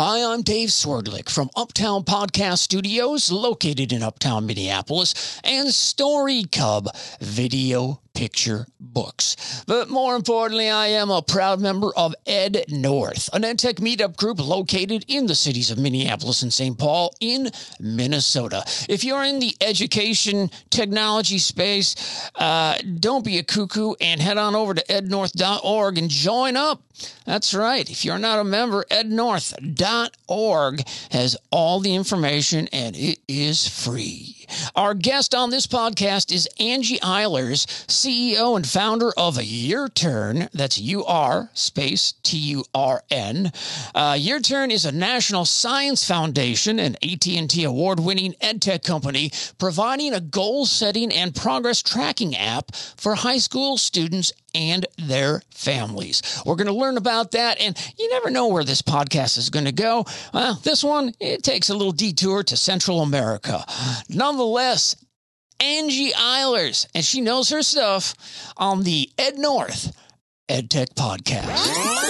Hi, I'm Dave Swerdlick from Uptown Podcast Studios, located in Uptown Minneapolis, and Story Cub Video Picture Books. But more importantly, I am a proud member of Ed North, an EdTech meetup group located in the cities of Minneapolis and St. Paul in Minnesota. If you're in the education technology space, uh, don't be a cuckoo and head on over to ednorth.org and join up. That's right. If you're not a member, ednorth.org has all the information and it is free. Our guest on this podcast is Angie Eilers, CEO and founder of Year UR Turn. That's U R space T U R N. Uh, UR Turn is a national science foundation and AT&T award-winning edtech company providing a goal-setting and progress tracking app for high school students and their families. We're going to learn about that, and you never know where this podcast is going to go. Well, this one, it takes a little detour to Central America. Nonetheless, Angie Eilers, and she knows her stuff on the Ed North EdTech Podcast.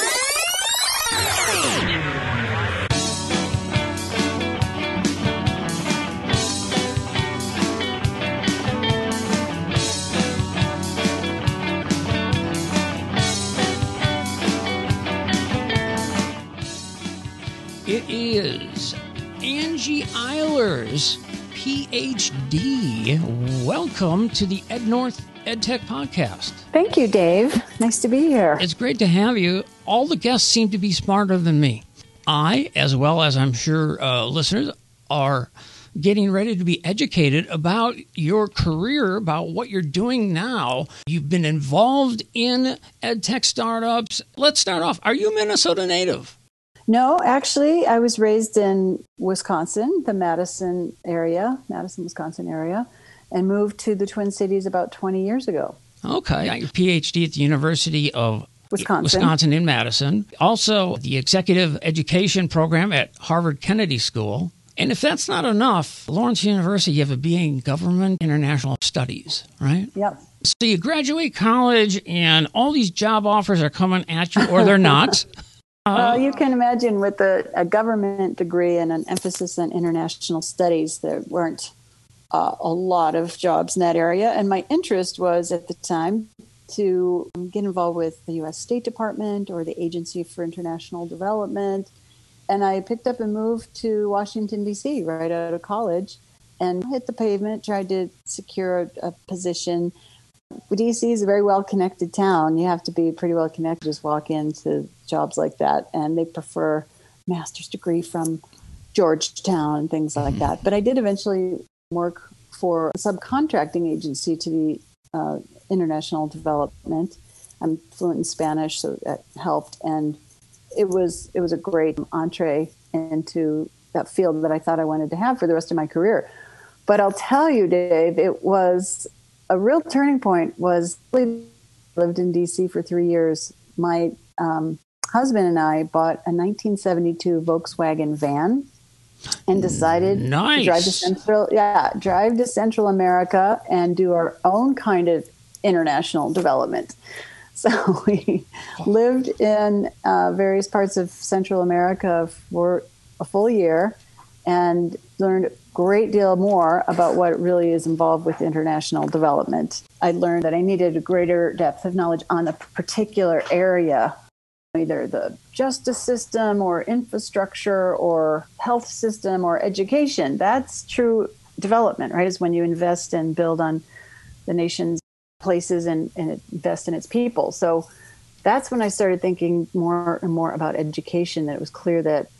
It is Angie Eilers, PhD. Welcome to the Ed North EdTech Podcast. Thank you, Dave. Nice to be here. It's great to have you. All the guests seem to be smarter than me. I, as well as I'm sure uh, listeners, are getting ready to be educated about your career, about what you're doing now. You've been involved in EdTech startups. Let's start off. Are you a Minnesota native? No, actually, I was raised in Wisconsin, the Madison area, Madison, Wisconsin area, and moved to the Twin Cities about 20 years ago. Okay. Got your PhD at the University of Wisconsin. Wisconsin in Madison. Also, the executive education program at Harvard Kennedy School. And if that's not enough, Lawrence University, you have a BA in Government International Studies, right? Yep. So you graduate college, and all these job offers are coming at you, or they're not. Well, you can imagine with a, a, government degree and an emphasis on international studies, there weren't uh, a lot of jobs in that area. And my interest was at the time to get involved with the U.S. State Department or the Agency for International Development. And I picked up and moved to Washington, D.C. right out of college and hit the pavement, tried to secure a, a position. DC is a very well connected town. You have to be pretty well connected to just walk into jobs like that. And they prefer master's degree from Georgetown and things like that. But I did eventually work for a subcontracting agency to the uh, international development. I'm fluent in Spanish, so that helped. And it was it was a great entree into that field that I thought I wanted to have for the rest of my career. But I'll tell you, Dave, it was a real turning point. Was lived in D.C. for three years. My um, husband and I bought a 1972 Volkswagen van and decided nice. to drive to Central, yeah, drive to Central America and do our own kind of international development. So we lived in uh, various parts of Central America for a full year and learned a great deal more about what really is involved with international development. I learned that I needed a greater depth of knowledge on a particular area either the justice system or infrastructure or health system or education. That's true development, right? Is when you invest and build on the nation's places and, and invest in its people. So that's when I started thinking more and more about education. That it was clear that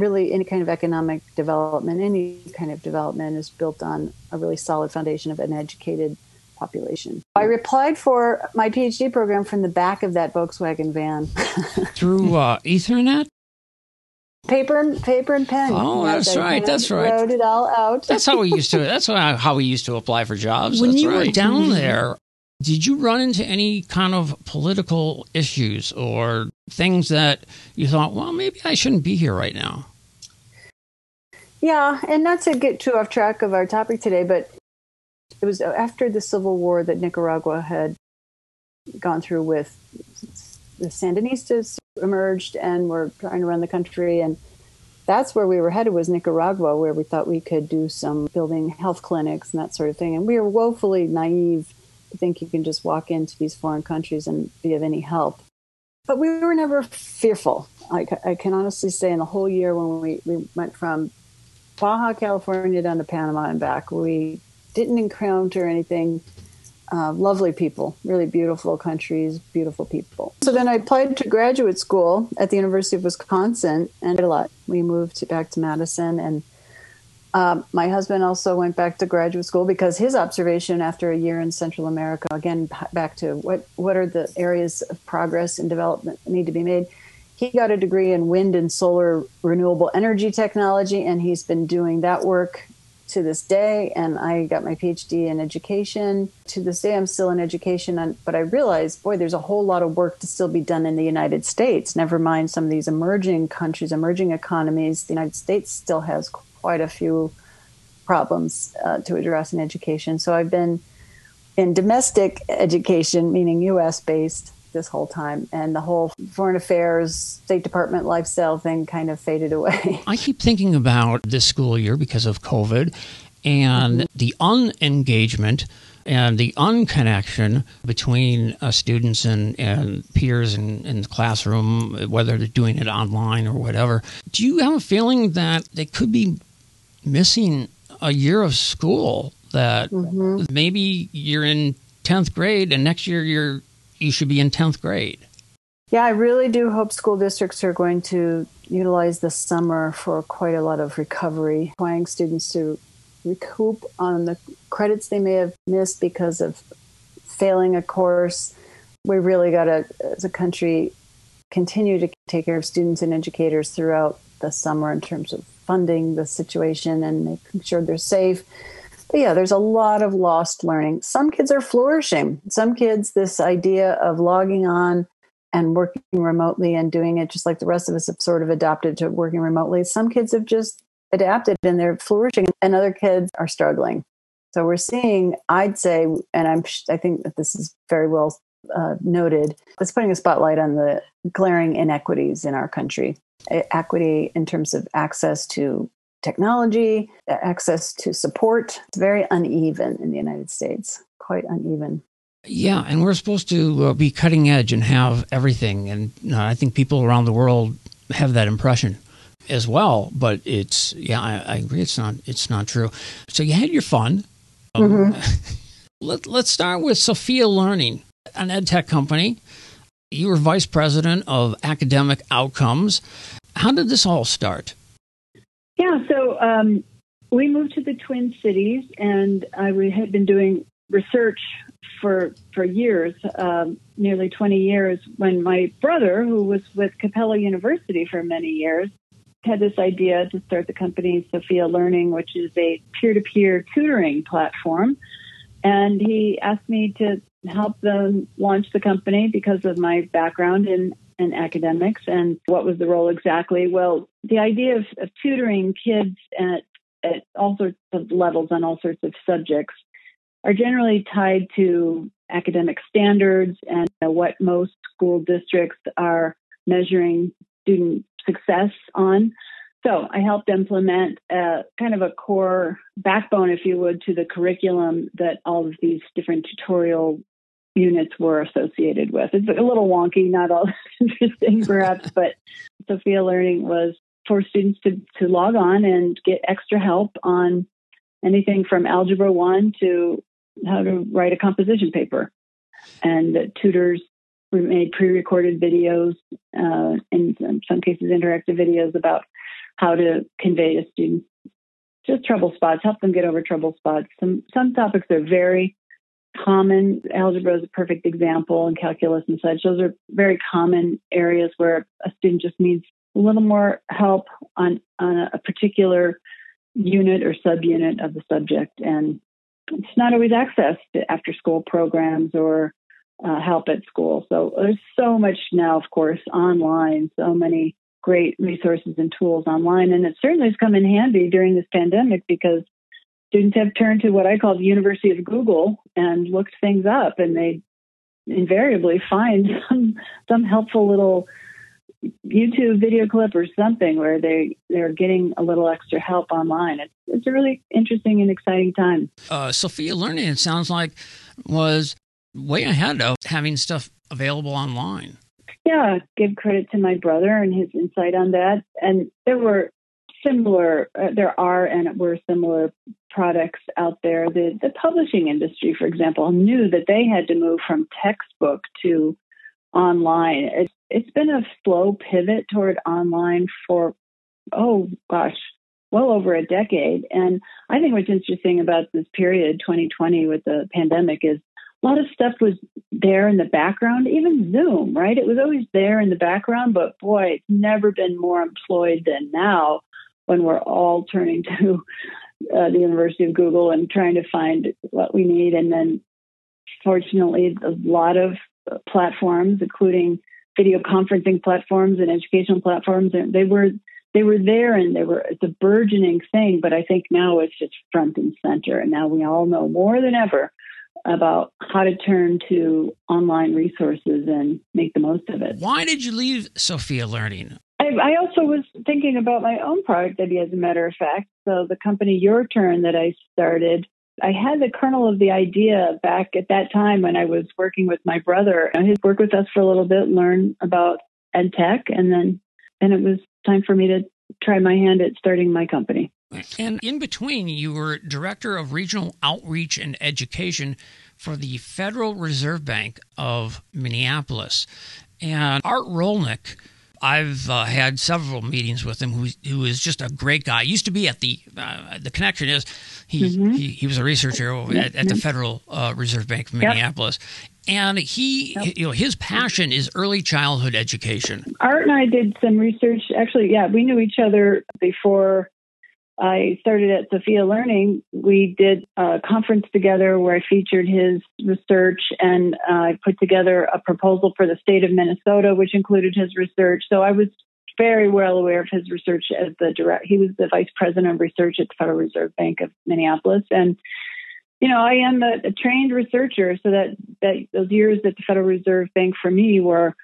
really any kind of economic development, any kind of development is built on a really solid foundation of an educated population. I replied for my PhD program from the back of that Volkswagen van. Through uh, Ethernet? Paper and paper and pen. Oh, that's right. That's right. Wrote it all out. that's how we used to. That's how we used to apply for jobs. When that's you right. were down there, did you run into any kind of political issues or things that you thought, well, maybe I shouldn't be here right now? Yeah, and not to get too off track of our topic today, but it was uh, after the civil war that Nicaragua had gone through with the Sandinistas emerged and were trying to run the country. And that's where we were headed was Nicaragua, where we thought we could do some building health clinics and that sort of thing. And we were woefully naive to think you can just walk into these foreign countries and be of any help. But we were never fearful. I, I can honestly say in the whole year when we, we went from Baja California down to Panama and back, we didn't encounter anything uh, lovely people, really beautiful countries, beautiful people. So then I applied to graduate school at the University of Wisconsin and a lot. We moved to, back to Madison, and uh, my husband also went back to graduate school because his observation after a year in Central America, again, back to what, what are the areas of progress and development need to be made. He got a degree in wind and solar renewable energy technology, and he's been doing that work to this day. And I got my PhD in education. To this day, I'm still in education. But I realized, boy, there's a whole lot of work to still be done in the United States. Never mind some of these emerging countries, emerging economies. The United States still has quite a few problems uh, to address in education. So I've been in domestic education, meaning US based, this whole time, and the whole foreign affairs, State Department lifestyle thing kind of faded away. I keep thinking about this school year because of COVID and mm-hmm. the unengagement and the unconnection between uh, students and, and peers in, in the classroom, whether they're doing it online or whatever. Do you have a feeling that they could be missing a year of school? That mm-hmm. maybe you're in 10th grade and next year you're you should be in 10th grade. Yeah, I really do hope school districts are going to utilize the summer for quite a lot of recovery, requiring students to recoup on the credits they may have missed because of failing a course. We really got to, as a country, continue to take care of students and educators throughout the summer in terms of funding the situation and making sure they're safe but yeah, there's a lot of lost learning. Some kids are flourishing. Some kids, this idea of logging on and working remotely and doing it just like the rest of us have sort of adapted to working remotely. Some kids have just adapted and they're flourishing, and other kids are struggling. So we're seeing, I'd say, and I'm, I think that this is very well uh, noted. It's putting a spotlight on the glaring inequities in our country. Equity in terms of access to technology, access to support. It's very uneven in the United States, quite uneven. Yeah, and we're supposed to uh, be cutting edge and have everything. And uh, I think people around the world have that impression as well. But it's yeah, I, I agree. It's not it's not true. So you had your fun. Um, mm-hmm. let, let's start with Sophia Learning, an ed tech company. You were vice president of academic outcomes. How did this all start? Yeah, so um, we moved to the Twin Cities, and I had been doing research for for years, um, nearly 20 years. When my brother, who was with Capella University for many years, had this idea to start the company Sophia Learning, which is a peer-to-peer tutoring platform, and he asked me to help them launch the company because of my background in and academics. And what was the role exactly? Well, the idea of, of tutoring kids at, at all sorts of levels on all sorts of subjects are generally tied to academic standards and what most school districts are measuring student success on. So I helped implement a, kind of a core backbone, if you would, to the curriculum that all of these different tutorial units were associated with. It's a little wonky, not all interesting perhaps, but Sophia Learning was for students to, to log on and get extra help on anything from Algebra 1 to how to write a composition paper. And tutors made pre-recorded videos, uh, in some cases interactive videos about how to convey to students just trouble spots, help them get over trouble spots. Some some topics are very common. Algebra is a perfect example, and calculus and such. Those are very common areas where a student just needs a little more help on, on a particular unit or subunit of the subject. And it's not always access to after school programs or uh, help at school. So there's so much now, of course, online, so many great resources and tools online. And it certainly has come in handy during this pandemic because students have turned to what I call the University of Google and looked things up, and they invariably find some some helpful little YouTube video clip or something where they they're getting a little extra help online. It's it's a really interesting and exciting time. Uh, Sophia Learning, it sounds like, was way ahead of having stuff available online. Yeah, give credit to my brother and his insight on that. And there were similar, uh, there are and were similar products out there. The the publishing industry, for example, knew that they had to move from textbook to online. It's it's been a slow pivot toward online for oh gosh, well over a decade. And I think what's interesting about this period, 2020, with the pandemic, is a lot of stuff was there in the background, even Zoom, right? It was always there in the background, but boy, it's never been more employed than now when we're all turning to uh, the University of Google and trying to find what we need. And then, fortunately, a lot of platforms, including video conferencing platforms and educational platforms, they were they were there and they were it's a burgeoning thing. But I think now it's just front and center, and now we all know more than ever about how to turn to online resources and make the most of it. Why did you leave Sophia Learning? I, I also was thinking about my own product idea, as a matter of fact. So the company UR Turn that I started I had the kernel of the idea back at that time when I was working with my brother. And he'd worked with us for a little bit, learn about ed tech, and then and it was time for me to try my hand at starting my company. And in between, you were director of regional outreach and education for the Federal Reserve Bank of Minneapolis. And Art Rolnick I've uh, had several meetings with him. Who who is just a great guy. Used to be at the uh, the connection is he, mm-hmm. he, he was a researcher at, at the Federal uh, Reserve Bank of Minneapolis, yep. and he yep. you know his passion is early childhood education. Art and I did some research. Actually, yeah, we knew each other before I started at Sophia Learning, we did a conference together where I featured his research and uh, I put together a proposal for the state of Minnesota, which included his research. So I was very well aware of his research as the direct, he was the vice president of research at the Federal Reserve Bank of Minneapolis. And, you know, I am a, a trained researcher, so that, that those years at the Federal Reserve Bank for me were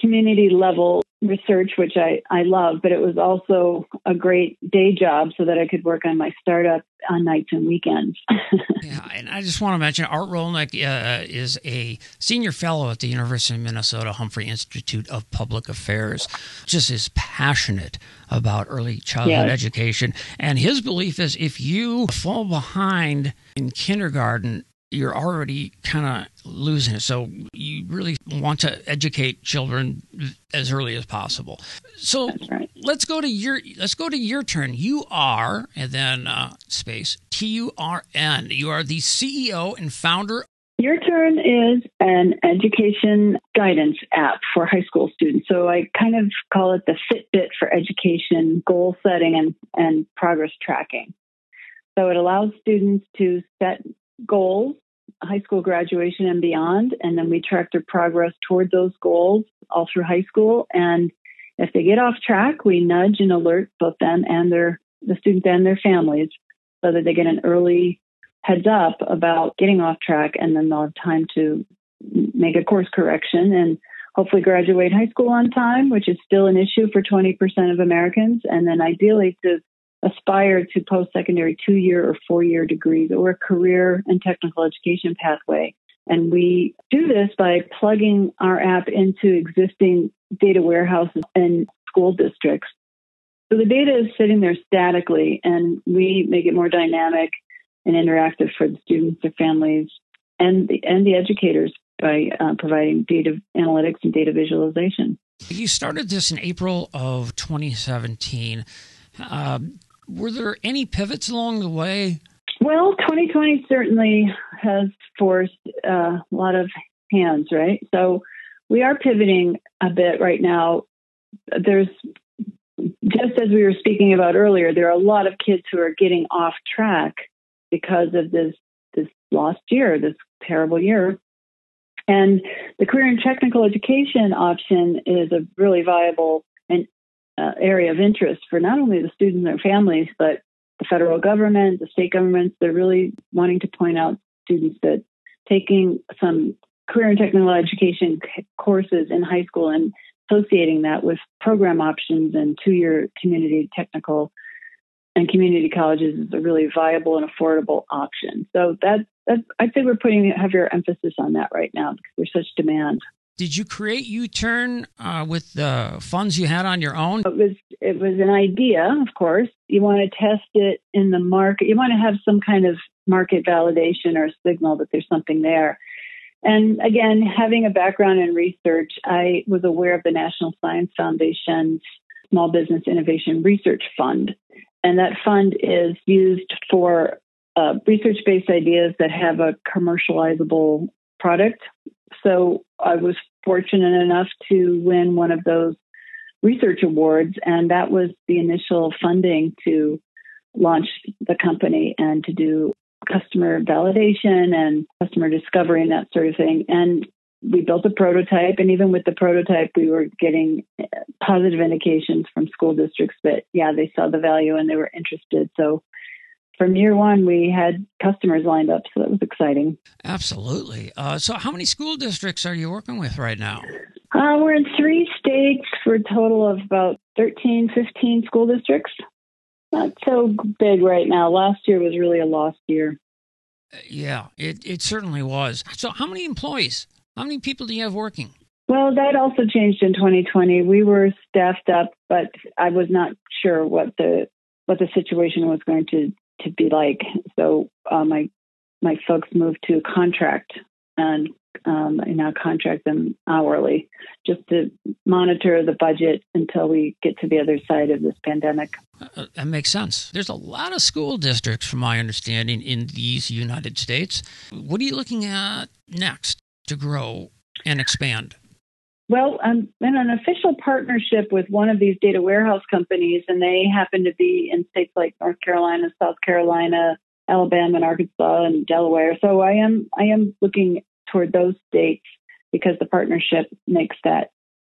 community level research, which I, I love, but it was also a great day job so that I could work on my startup on nights and weekends. yeah, and I just want to mention Art Rolnick uh, is a senior fellow at the University of Minnesota Humphrey Institute of Public Affairs. Just is passionate about early childhood yes. education. And his belief is if you fall behind in kindergarten, you're already kind of losing it. So you really want to educate children as early as possible. So right. let's go to your let's go to your turn. You are and then uh, space T U R N. You are the CEO and founder. UR Turn is an education guidance app for high school students. So I kind of call it the Fitbit for education, goal setting, and, and progress tracking. So it allows students to set goals, high school graduation and beyond, and then we track their progress toward those goals all through high school. And if they get off track, we nudge and alert both them and their the students and their families so that they get an early heads up about getting off track, and then they'll have time to make a course correction and hopefully graduate high school on time, which is still an issue for 20% of Americans, and then ideally to aspire to post secondary two year or four year degrees or a career and technical education pathway. And we do this by plugging our app into existing data warehouses and school districts. So the data is sitting there statically, and we make it more dynamic and interactive for the students, their families, and the, and the educators by uh, providing data analytics and data visualization. You started this in April of 2017. Um, were there any pivots along the way? Well, 2020 certainly has forced uh, a lot of hands, right? So we are pivoting a bit right now. There's just as we were speaking about earlier, there are a lot of kids who are getting off track because of this this lost year, this terrible year. And the career and technical education option is a really viable and uh, area of interest for not only the students and their families, but the federal government, the state governments. They're really wanting to point out students that taking some career and technical education courses in high school and associating that with program options and two year community technical and community colleges is a really viable and affordable option. So that, that I'd say we're putting heavier emphasis on that right now because there's such demand. Did you create U-Turn uh, with the funds you had on your own? It was it was an idea, of course. You want to test it in the market. You want to have some kind of market validation or signal that there's something there. And again, having a background in research, I was aware of the National Science Foundation's Small Business Innovation Research Fund. And that fund is used for uh, research based ideas that have a commercializable product. So I was fortunate enough to win one of those research awards, and that was the initial funding to launch the company and to do customer validation and customer discovery and that sort of thing. And we built a prototype, and even with the prototype, we were getting positive indications from school districts that, yeah, they saw the value and they were interested. So from year one, we had customers lined up, so that was exciting. Absolutely. Uh, so, how many school districts are you working with right now? Uh, we're in three states for a total of about 13, 15 school districts. Not so big right now. Last year was really a lost year. Yeah, it, it certainly was. So, how many employees? How many people do you have working? Well, that also changed in 2020. We were staffed up, but I was not sure what the what the situation was going to to be like. So uh, my my folks moved to contract, and um, I now contract them hourly just to monitor the budget until we get to the other side of this pandemic. Uh, that makes sense. There's a lot of school districts, from my understanding, in these United States. What are you looking at next to grow and expand? Well, I'm in an official partnership with one of these data warehouse companies, and they happen to be in states like North Carolina, South Carolina, Alabama, and Arkansas, and Delaware. So I am I am looking toward those states because the partnership makes that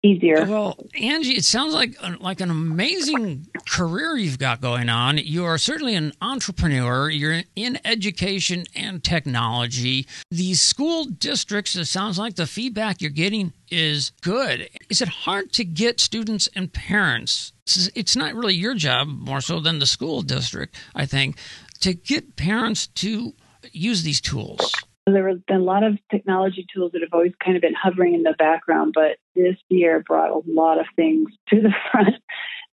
easier. Well, Angie, it sounds like uh, like an amazing career you've got going on. You are certainly an entrepreneur. You're in education and technology. The school districts, it sounds like the feedback you're getting is good. Is it hard to get students and parents? It's not really your job more so than the school district, I think, to get parents to use these tools. There have been a lot of technology tools that have always kind of been hovering in the background, but this year brought a lot of things to the front.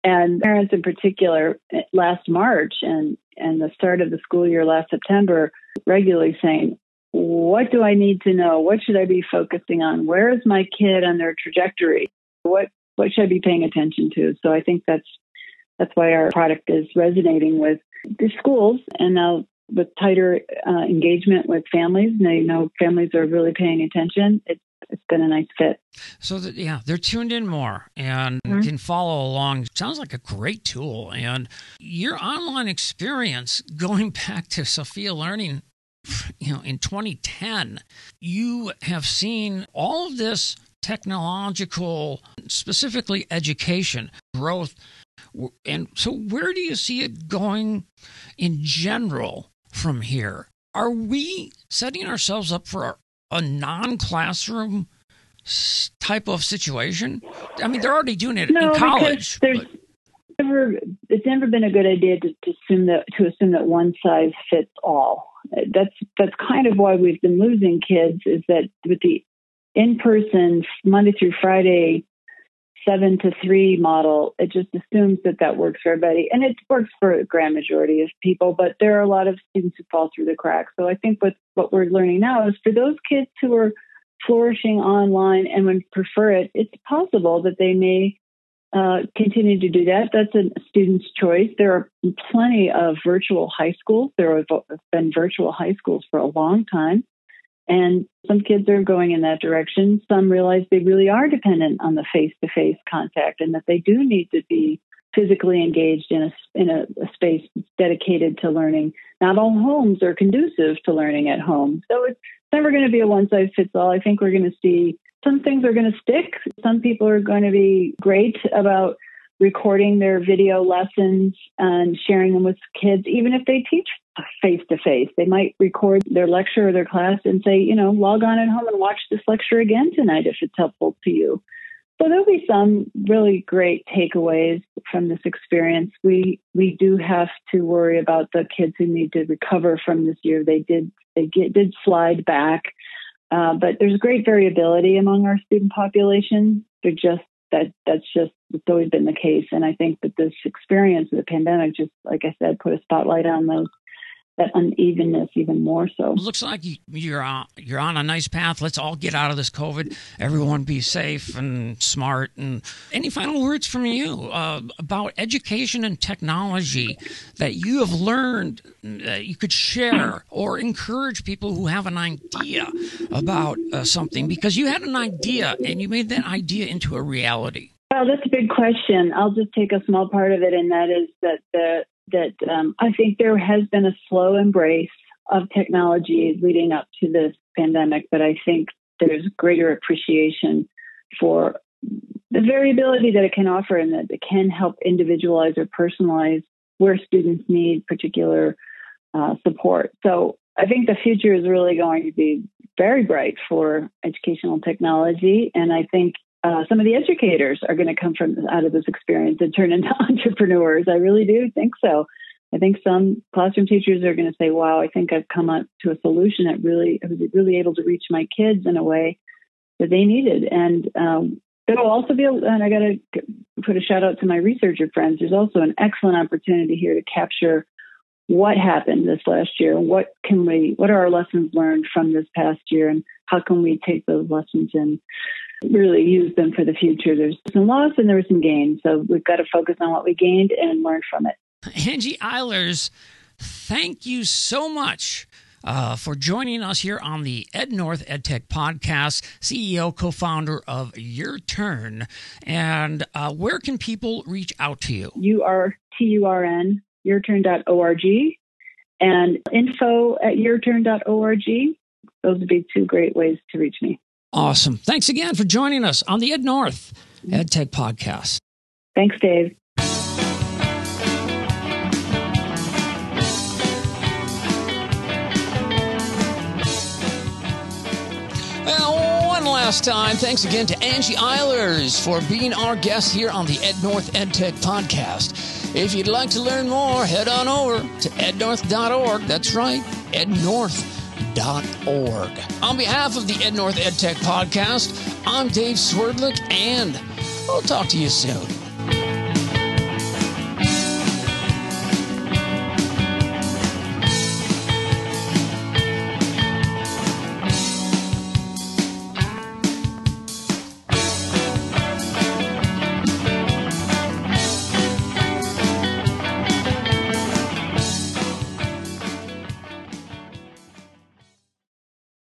And parents in particular, eh, last March and, and the start of the school year last September, regularly saying, What do I need to know? What should I be focusing on? Where is my kid on their trajectory? What what should I be paying attention to? So I think that's that's why our product is resonating with the schools and now with tighter uh, engagement with families, and they know families are really paying attention. It's it's been a nice fit. So that yeah, they're tuned in more and mm-hmm. can follow along. Sounds like a great tool. And your online experience, going back to Sophia Learning, you know, in 2010, you have seen all of this technological, specifically education growth. And so, where do you see it going in general from here? Are we setting ourselves up for a non classroom type of situation? I mean, they're already doing it no, in college. There's never, it's never been a good idea to, to assume that to assume that one size fits all. That's that's kind of why we've been losing kids. Is that with the in person Monday through Friday seven to three model, it just assumes that that works for everybody. And it works for a grand majority of people, but there are a lot of students who fall through the cracks. So I think what, what we're learning now is for those kids who are flourishing online and would prefer it, it's possible that they may uh, continue to do that. That's a student's choice. There are plenty of virtual high schools. There have been virtual high schools for a long time. And some kids are going in that direction. Some realize they really are dependent on the face to face contact and that they do need to be physically engaged in a, in a, a space dedicated to learning. Not all homes are conducive to learning at home. So it's never going to be a one size fits all. I think we're going to see some things are going to stick. Some people are going to be great about recording their video lessons and sharing them with kids, even if they teach face to face. They might record their lecture or their class and say, you know, log on at home and watch this lecture again tonight if it's helpful to you. So there'll be some really great takeaways from this experience. We we do have to worry about the kids who need to recover from this year. They did they get, did slide back, uh, but there's great variability among our student population. They're just that that's just it's always been the case, and I think that this experience of the pandemic just, like I said, put a spotlight on those that unevenness even more so. Looks like you're on, you're on a nice path. Let's all get out of this COVID. Everyone be safe and smart. And any final words from you uh, about education and technology that you have learned that you could share or encourage people who have an idea about uh, something because you had an idea and you made that idea into a reality. Well, that's a big question. I'll just take a small part of it, and that is that the that um, I think there has been a slow embrace of technology leading up to this pandemic, but I think there's greater appreciation for the variability that it can offer and that it can help individualize or personalize where students need particular uh, support. So I think the future is really going to be very bright for educational technology. And I think uh, some of the educators are going to come from out of this experience and turn into entrepreneurs. I really do think so. I think some classroom teachers are going to say, "Wow, I think I've come up to a solution that really I was really able to reach my kids in a way that they needed." And um, there will also be, and I got to put a shout out to my researcher friends. There's also an excellent opportunity here to capture what happened this last year. What can we? What are our lessons learned from this past year, and how can we take those lessons and really use them for the future. There's some loss and there was some gain. So we've got to focus on what we gained and learn from it. Angie Eilers, thank you so much. Uh, for joining us here on the Ed North EdTech podcast, CEO, co founder of UR Turn. And uh, where can people reach out to you? You are T U R N, yourturn.org, and info at yourturn.org. Those would be two great ways to reach me. Awesome. Thanks again for joining us on the Ed North Ed Tech Podcast. Thanks, Dave. Well, one last time, thanks again to Angie Eilers for being our guest here on the Ed North Ed Tech Podcast. If you'd like to learn more, head on over to ednorth.org. That's right, ednorth.org ednorth.org. On behalf of the Ed North EdTech podcast, I'm Dave Swerdlick, and I'll talk to you soon.